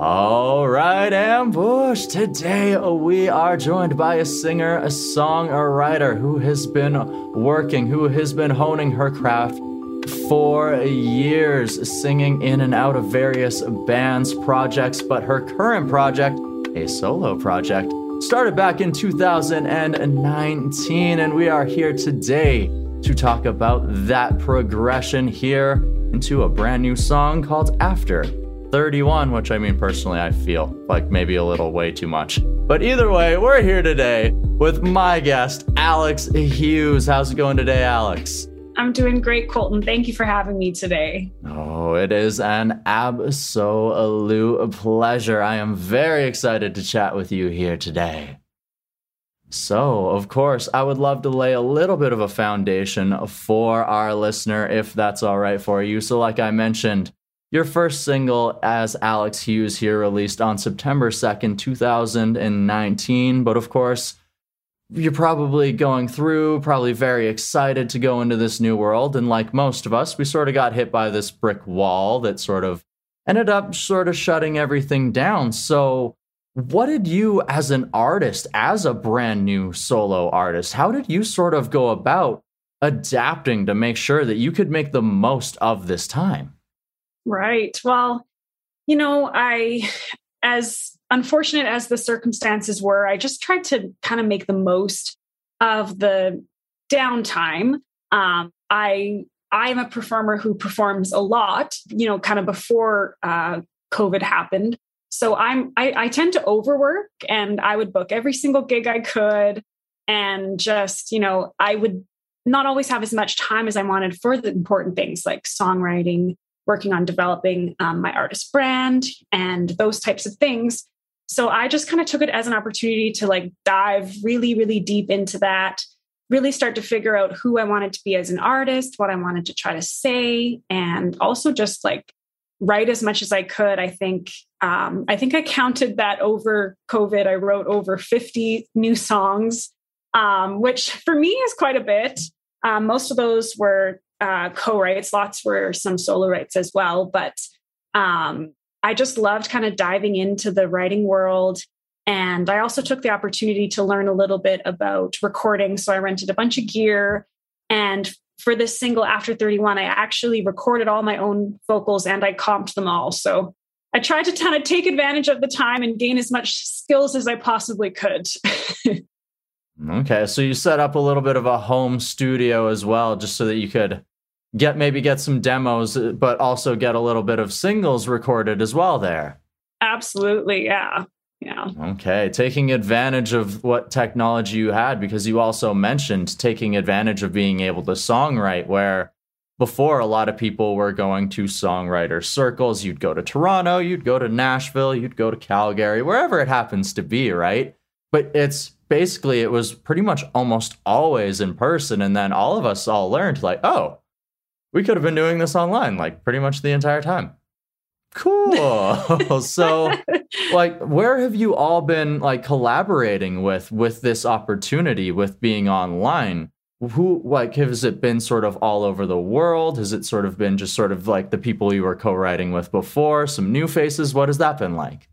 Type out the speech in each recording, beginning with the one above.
All right, Ambush. Today we are joined by a singer, a song, a writer who has been working, who has been honing her craft for years, singing in and out of various bands, projects, but her current project, a solo project, started back in 2019, and we are here today to talk about that progression here into a brand new song called After 31, which I mean, personally, I feel like maybe a little way too much. But either way, we're here today with my guest, Alex Hughes. How's it going today, Alex? I'm doing great, Colton. Thank you for having me today. Oh, it is an absolute pleasure. I am very excited to chat with you here today. So, of course, I would love to lay a little bit of a foundation for our listener, if that's all right for you. So, like I mentioned, your first single as Alex Hughes here released on September 2nd, 2019. But of course, you're probably going through, probably very excited to go into this new world. And like most of us, we sort of got hit by this brick wall that sort of ended up sort of shutting everything down. So, what did you, as an artist, as a brand new solo artist, how did you sort of go about adapting to make sure that you could make the most of this time? Right. Well, you know, I, as unfortunate as the circumstances were, I just tried to kind of make the most of the downtime. Um, I I'm a performer who performs a lot, you know, kind of before uh, COVID happened. So I'm I, I tend to overwork, and I would book every single gig I could, and just you know I would not always have as much time as I wanted for the important things like songwriting, working on developing um, my artist brand, and those types of things. So I just kind of took it as an opportunity to like dive really, really deep into that, really start to figure out who I wanted to be as an artist, what I wanted to try to say, and also just like write as much as I could. I think um, I think I counted that over COVID. I wrote over 50 new songs, um, which for me is quite a bit. Um, most of those were uh, co-writes, lots were some solo writes as well, but um, I just loved kind of diving into the writing world. And I also took the opportunity to learn a little bit about recording. So I rented a bunch of gear. And for this single After 31, I actually recorded all my own vocals and I comped them all. So I tried to kind of take advantage of the time and gain as much skills as I possibly could. okay. So you set up a little bit of a home studio as well, just so that you could get maybe get some demos, uh, but also get a little bit of singles recorded as well there. Absolutely, yeah. Yeah. Okay, taking advantage of what technology you had because you also mentioned taking advantage of being able to songwrite where before a lot of people were going to songwriter circles, you'd go to Toronto, you'd go to Nashville, you'd go to Calgary, wherever it happens to be, right? But it's basically it was pretty much almost always in person and then all of us all learned like, "Oh, we could have been doing this online like pretty much the entire time. Cool. so like where have you all been like collaborating with with this opportunity with being online? Who like has it been sort of all over the world? Has it sort of been just sort of like the people you were co-writing with before, some new faces? What has that been like?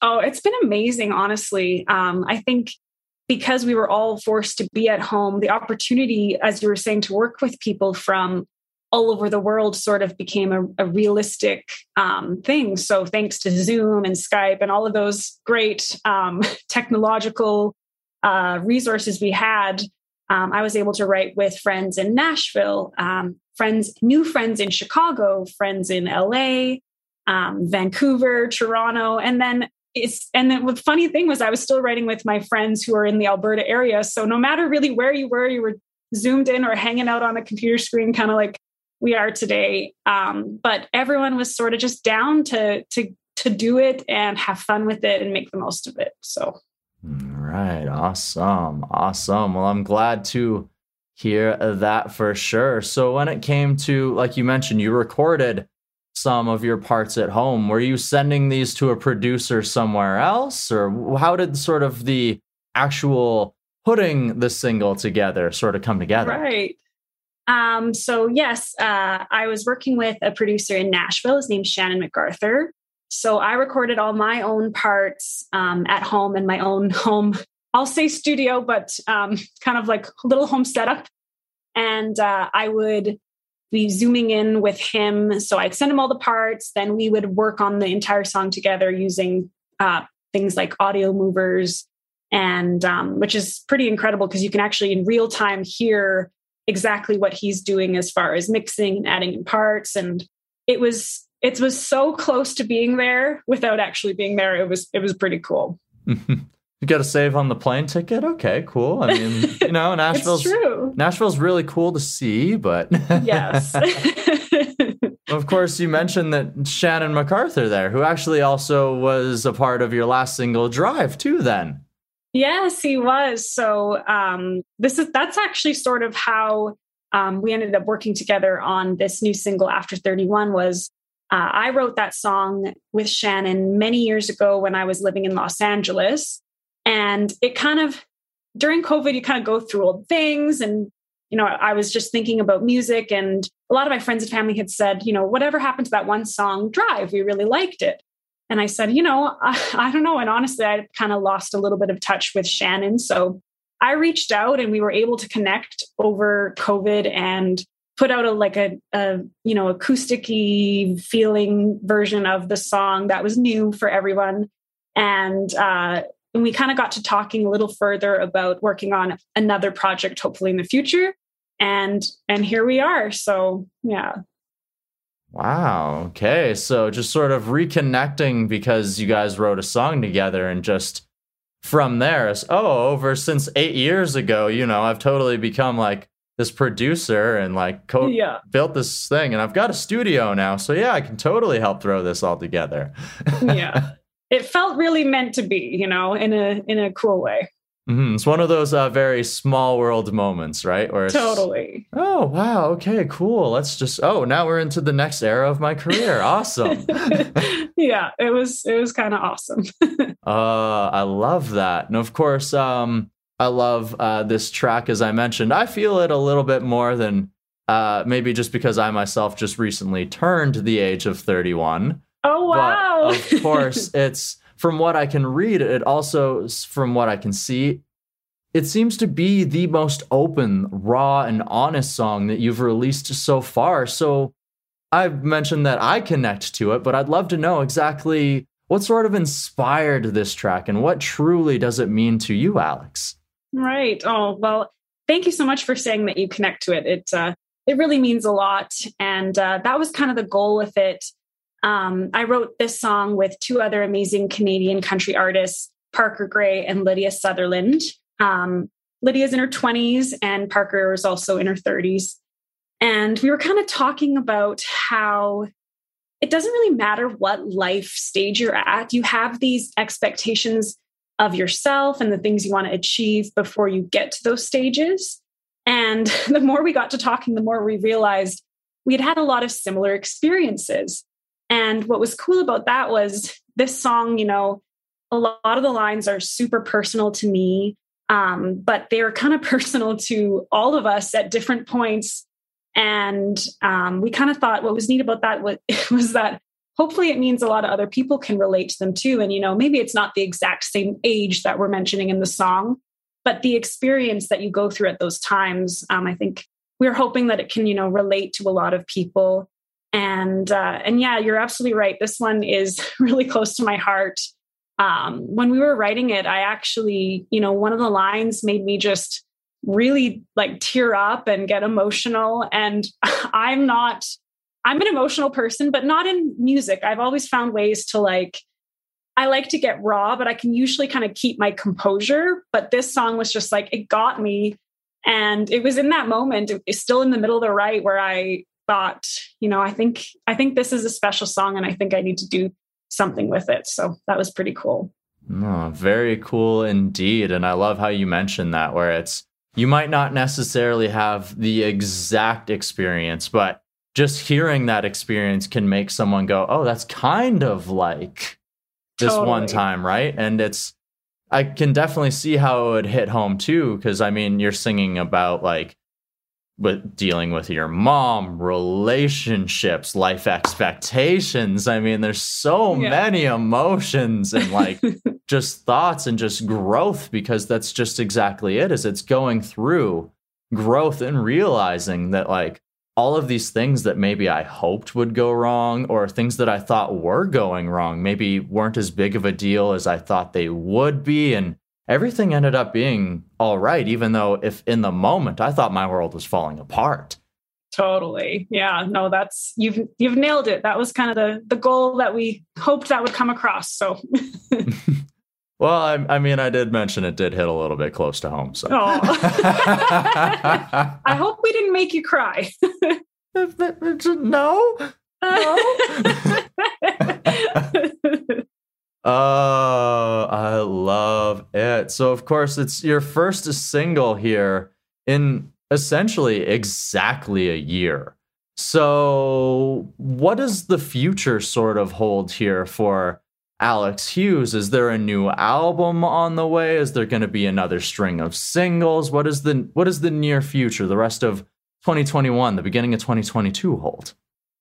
Oh, it's been amazing, honestly. Um, I think because we were all forced to be at home, the opportunity, as you were saying, to work with people from all over the world sort of became a, a realistic um, thing. So thanks to Zoom and Skype and all of those great um, technological uh, resources we had, um, I was able to write with friends in Nashville, um, friends, new friends in Chicago, friends in LA, um, Vancouver, Toronto, and then it's and then the funny thing was I was still writing with my friends who are in the Alberta area. So no matter really where you were, you were zoomed in or hanging out on a computer screen, kind of like we are today. Um, but everyone was sort of just down to to to do it and have fun with it and make the most of it. So, right, awesome, awesome. Well, I'm glad to hear that for sure. So, when it came to, like you mentioned, you recorded some of your parts at home. Were you sending these to a producer somewhere else, or how did sort of the actual putting the single together sort of come together? Right. Um, so yes, uh, I was working with a producer in Nashville. His name's Shannon MacArthur. So I recorded all my own parts um, at home in my own home. I'll say studio, but um, kind of like little home setup. And uh, I would be zooming in with him. So I'd send him all the parts. Then we would work on the entire song together using uh, things like Audiomovers, and um, which is pretty incredible because you can actually in real time hear exactly what he's doing as far as mixing and adding in parts. And it was it was so close to being there without actually being there. It was it was pretty cool. you got to save on the plane ticket. Okay, cool. I mean, you know, Nashville's true. Nashville's really cool to see, but yes. of course, you mentioned that Shannon MacArthur there, who actually also was a part of your last single, Drive, too. Then. Yes, he was. So um, this is that's actually sort of how um, we ended up working together on this new single after 31 was uh, I wrote that song with Shannon many years ago when I was living in Los Angeles. And it kind of, during COVID, you kind of go through old things. And, you know, I was just thinking about music. And a lot of my friends and family had said, you know, whatever happened to that one song, Drive? We really liked it. And I said, you know, I, I don't know. And honestly, I kind of lost a little bit of touch with Shannon. So I reached out and we were able to connect over COVID and put out a like a, a you know acousticy feeling version of the song that was new for everyone and uh and we kind of got to talking a little further about working on another project hopefully in the future and and here we are so yeah wow okay so just sort of reconnecting because you guys wrote a song together and just from there oh over since eight years ago you know i've totally become like this producer and like co- yeah. built this thing and I've got a studio now. So yeah, I can totally help throw this all together. yeah. It felt really meant to be, you know, in a in a cool way. Mm-hmm. It's one of those uh, very small world moments, right? Where totally. Oh wow! Okay, cool. Let's just. Oh, now we're into the next era of my career. Awesome. yeah, it was. It was kind of awesome. uh, I love that, and of course, um, I love uh, this track, as I mentioned. I feel it a little bit more than uh, maybe just because I myself just recently turned the age of 31. Oh, wow. But of course, it's from what I can read, it also, from what I can see, it seems to be the most open, raw, and honest song that you've released so far. So I've mentioned that I connect to it, but I'd love to know exactly what sort of inspired this track and what truly does it mean to you, Alex? Right. Oh, well, thank you so much for saying that you connect to it. It uh, it really means a lot, and uh, that was kind of the goal with it. Um, I wrote this song with two other amazing Canadian country artists, Parker Gray and Lydia Sutherland. Um, Lydia's in her 20s, and Parker is also in her 30s. And we were kind of talking about how it doesn't really matter what life stage you're at. You have these expectations of yourself and the things you want to achieve before you get to those stages. And the more we got to talking, the more we realized we had had a lot of similar experiences. And what was cool about that was this song, you know, a lot of the lines are super personal to me, um, but they're kind of personal to all of us at different points. And um, we kind of thought what was neat about that was, was that hopefully it means a lot of other people can relate to them too. And, you know, maybe it's not the exact same age that we're mentioning in the song, but the experience that you go through at those times, um, I think we're hoping that it can, you know, relate to a lot of people. And, uh, and yeah, you're absolutely right. This one is really close to my heart. Um, when we were writing it, I actually, you know, one of the lines made me just really like tear up and get emotional. And I'm not I'm an emotional person, but not in music. I've always found ways to like, I like to get raw, but I can usually kind of keep my composure. But this song was just like, it got me. And it was in that moment, it's still in the middle of the right where I thought, you know, I think, I think this is a special song and I think I need to do something with it. So that was pretty cool. Oh, very cool indeed. And I love how you mentioned that, where it's, you might not necessarily have the exact experience, but just hearing that experience can make someone go, "Oh, that's kind of like this totally. one time, right?" And it's I can definitely see how it would hit home too cuz I mean, you're singing about like with dealing with your mom, relationships, life expectations. I mean, there's so yeah. many emotions and like just thoughts and just growth because that's just exactly it is it's going through growth and realizing that like all of these things that maybe I hoped would go wrong or things that I thought were going wrong maybe weren't as big of a deal as I thought they would be and everything ended up being all right even though if in the moment I thought my world was falling apart. Totally. Yeah, no that's you've you've nailed it. That was kind of the the goal that we hoped that would come across. So Well, I, I, mean, I did mention it did hit a little bit close to home. So oh. I hope we didn't make you cry. no. No. oh, uh, I So, of course, it's your first single here in essentially exactly a year. So, what does the future sort of hold here for Alex Hughes? Is there a new album on the way? Is there going to be another string of singles? What is the what is the near future, the rest of 2021, the beginning of 2022 hold?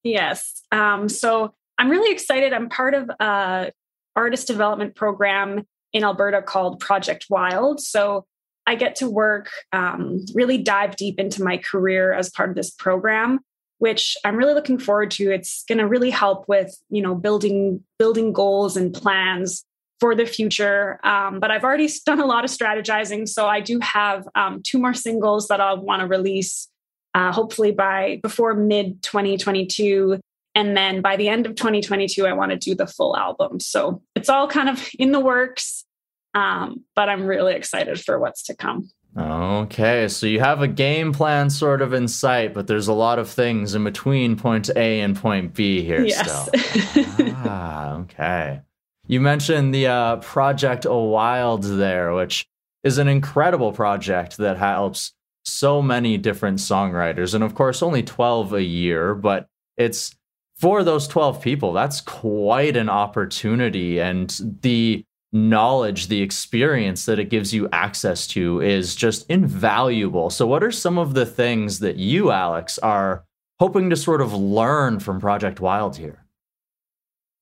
Yes. Um, so I'm really excited. I'm part of a artist development program in Alberta called Project Wild. So I get to work, um, really dive deep into my career as part of this program which I'm really looking forward to. It's going to really help with, you know, building building goals and plans for the future. Um, but I've already done a lot of strategizing, so I do have um, two more singles that I'll want to release, uh, hopefully by before mid 2022. And then by the end of 2022, I want to do the full album. So it's all kind of in the works, um, but I'm really excited for what's to come. Okay, so you have a game plan sort of in sight, but there's a lot of things in between point A and point B here yes. still. ah, okay. You mentioned the uh, Project A Wild there, which is an incredible project that helps so many different songwriters. And of course, only 12 a year, but it's for those 12 people, that's quite an opportunity. And the knowledge, the experience that it gives you access to is just invaluable. So, what are some of the things that you, Alex, are hoping to sort of learn from Project Wild here?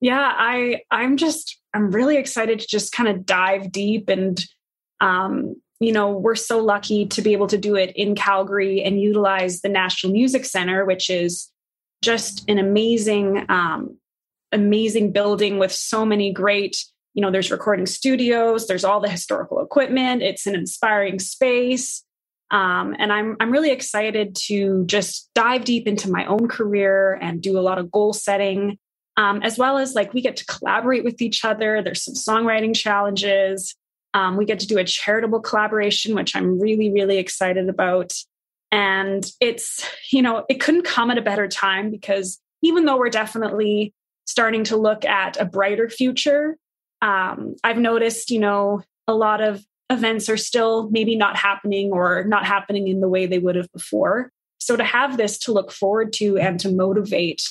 Yeah, I I'm just I'm really excited to just kind of dive deep and um, you know, we're so lucky to be able to do it in Calgary and utilize the National Music Center, which is just an amazing, um, amazing building with so many great you know there's recording studios there's all the historical equipment it's an inspiring space um, and I'm I'm really excited to just dive deep into my own career and do a lot of goal setting, um, as well as like we get to collaborate with each other. There's some songwriting challenges. Um, we get to do a charitable collaboration, which I'm really really excited about. And it's you know it couldn't come at a better time because even though we're definitely starting to look at a brighter future, um, I've noticed, you know, a lot of events are still maybe not happening or not happening in the way they would have before. So to have this to look forward to and to motivate,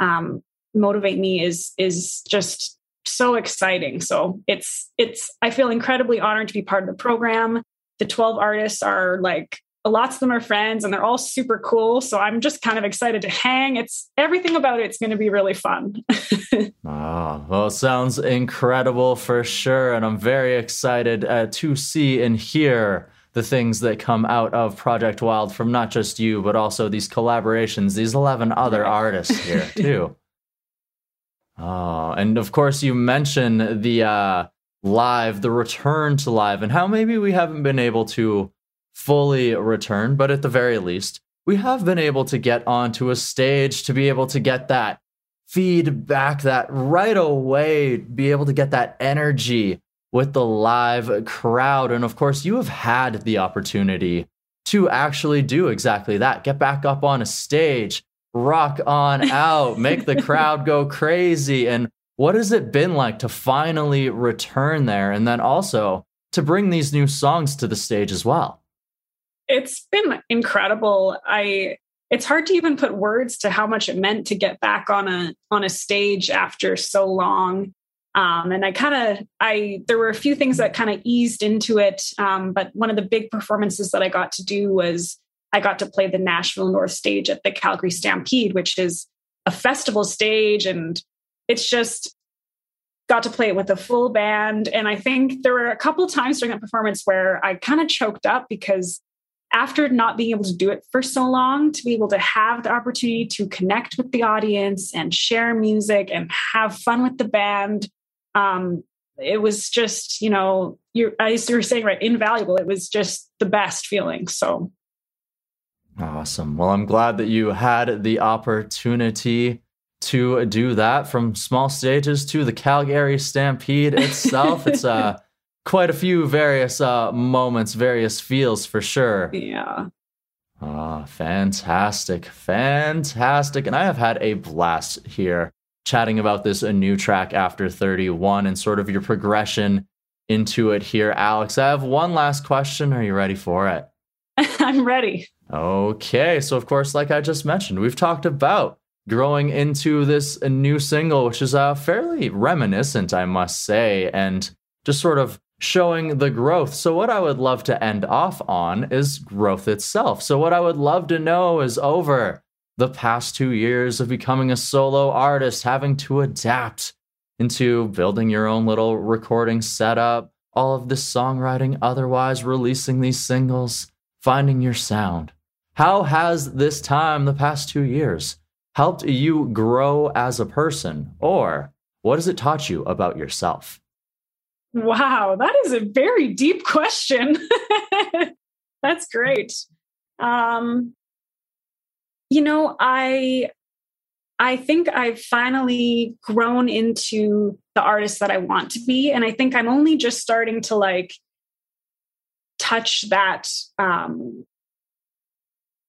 um, motivate me is is just so exciting. So it's it's I feel incredibly honored to be part of the program. The 12 artists are like lots of them are friends and they're all super cool. So I'm just kind of excited to hang. It's everything about it's going to be really fun. oh, well, it sounds incredible for sure. And I'm very excited uh, to see and hear the things that come out of Project Wild from not just you, but also these collaborations, these 11 other artists here too. oh, and of course, you mentioned the uh, live, the return to live, and how maybe we haven't been able to fully return, but at the very least, we have been able to get onto a stage to be able to get that feedback, that right away, be able to get that energy with the live crowd. And of course, you have had the opportunity to actually do exactly that get back up on a stage, rock on out, make the crowd go crazy. And what has it been like to finally return there? And then also to bring these new songs to the stage as well? It's been incredible. I it's hard to even put words to how much it meant to get back on a on a stage after so long. Um, and I kind of I there were a few things that kind of eased into it. Um, but one of the big performances that I got to do was I got to play the Nashville North stage at the Calgary Stampede, which is a festival stage. And it's just got to play it with a full band. And I think there were a couple times during that performance where I kind of choked up because after not being able to do it for so long, to be able to have the opportunity to connect with the audience and share music and have fun with the band, um, it was just, you know, you as you were saying, right, invaluable. It was just the best feeling. So awesome. Well, I'm glad that you had the opportunity to do that from small stages to the Calgary Stampede itself. it's uh quite a few various uh, moments, various feels for sure. Yeah. Ah, fantastic. Fantastic. And I have had a blast here chatting about this a new track after 31 and sort of your progression into it here, Alex. I have one last question. Are you ready for it? I'm ready. Okay. So, of course, like I just mentioned, we've talked about growing into this new single, which is uh, fairly reminiscent, I must say, and just sort of showing the growth. So, what I would love to end off on is growth itself. So, what I would love to know is over the past two years of becoming a solo artist, having to adapt into building your own little recording setup, all of this songwriting, otherwise releasing these singles, finding your sound. How has this time, the past two years, helped you grow as a person? Or what has it taught you about yourself? Wow, that is a very deep question. That's great. Um, you know, I I think I've finally grown into the artist that I want to be, and I think I'm only just starting to like touch that um,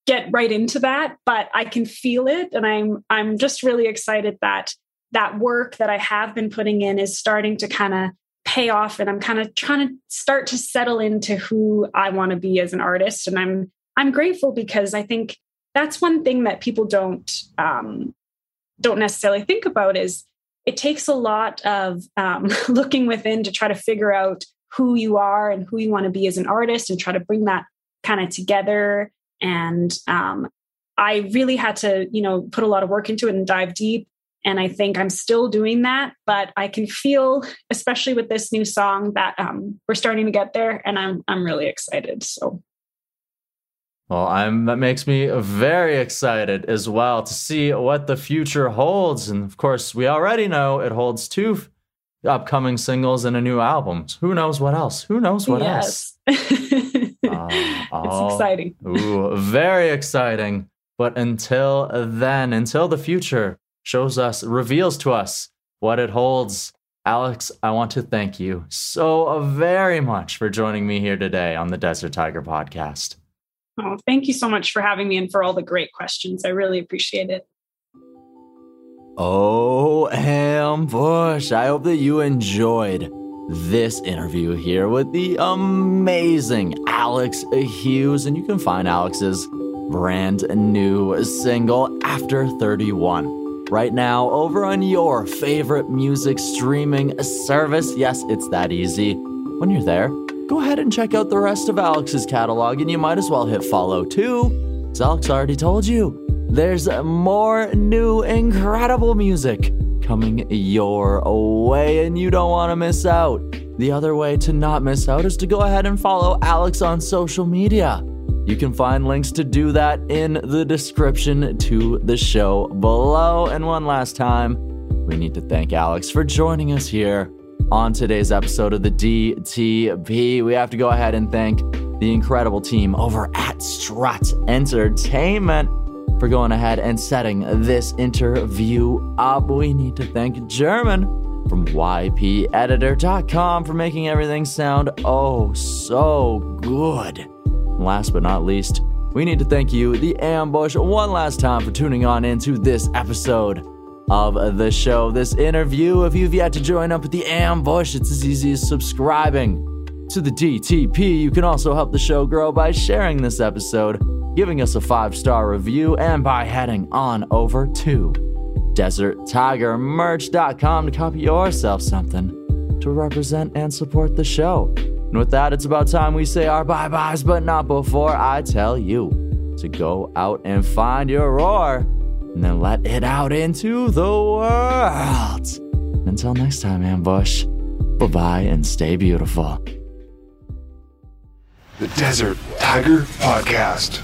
get right into that but i can feel it and i'm i'm just really excited that that work that i have been putting in is starting to kind of pay off and i'm kind of trying to start to settle into who i want to be as an artist. And i'm i'm grateful because i think that's one thing that people don't um, don't necessarily think about is it takes a lot of um, looking within to try to figure out who you are and who you want to be as an artist and try to bring that kind of together. And um, i really had to you know put a lot of work into it and dive deep and I think I'm still doing that, but I can feel, especially with this new song, that um, we're starting to get there, and I'm I'm really excited. So, well, I'm that makes me very excited as well to see what the future holds, and of course, we already know it holds two upcoming singles and a new album. Who knows what else? Who knows what yes. else? uh, it's exciting. Ooh, very exciting. But until then, until the future, shows us, reveals to us what it holds. Alex, I want to thank you so very much for joining me here today on the Desert Tiger podcast. Oh, thank you so much for having me and for all the great questions. I really appreciate it. Oh, Ambush, I hope that you enjoyed this interview here with the amazing Alex Hughes. And you can find Alex's brand new single, After 31 right now over on your favorite music streaming service. Yes, it's that easy. When you're there, go ahead and check out the rest of Alex's catalog, and you might as well hit follow too. As Alex already told you, there's more new incredible music coming your way, and you don't want to miss out. The other way to not miss out is to go ahead and follow Alex on social media. You can find links to do that in the description to the show below. And one last time, we need to thank Alex for joining us here on today's episode of the DTP. We have to go ahead and thank the incredible team over at Strut Entertainment for going ahead and setting this interview up. We need to thank German from ypeditor.com for making everything sound oh so good. Last but not least, we need to thank you, The Ambush, one last time for tuning on into this episode of the show, this interview. If you've yet to join up with The Ambush, it's as easy as subscribing to the DTP. You can also help the show grow by sharing this episode, giving us a five star review, and by heading on over to DesertTigerMerch.com to copy yourself something to represent and support the show. And with that, it's about time we say our bye byes, but not before I tell you to go out and find your roar and then let it out into the world. Until next time, Ambush, bye bye and stay beautiful. The Desert Tiger Podcast.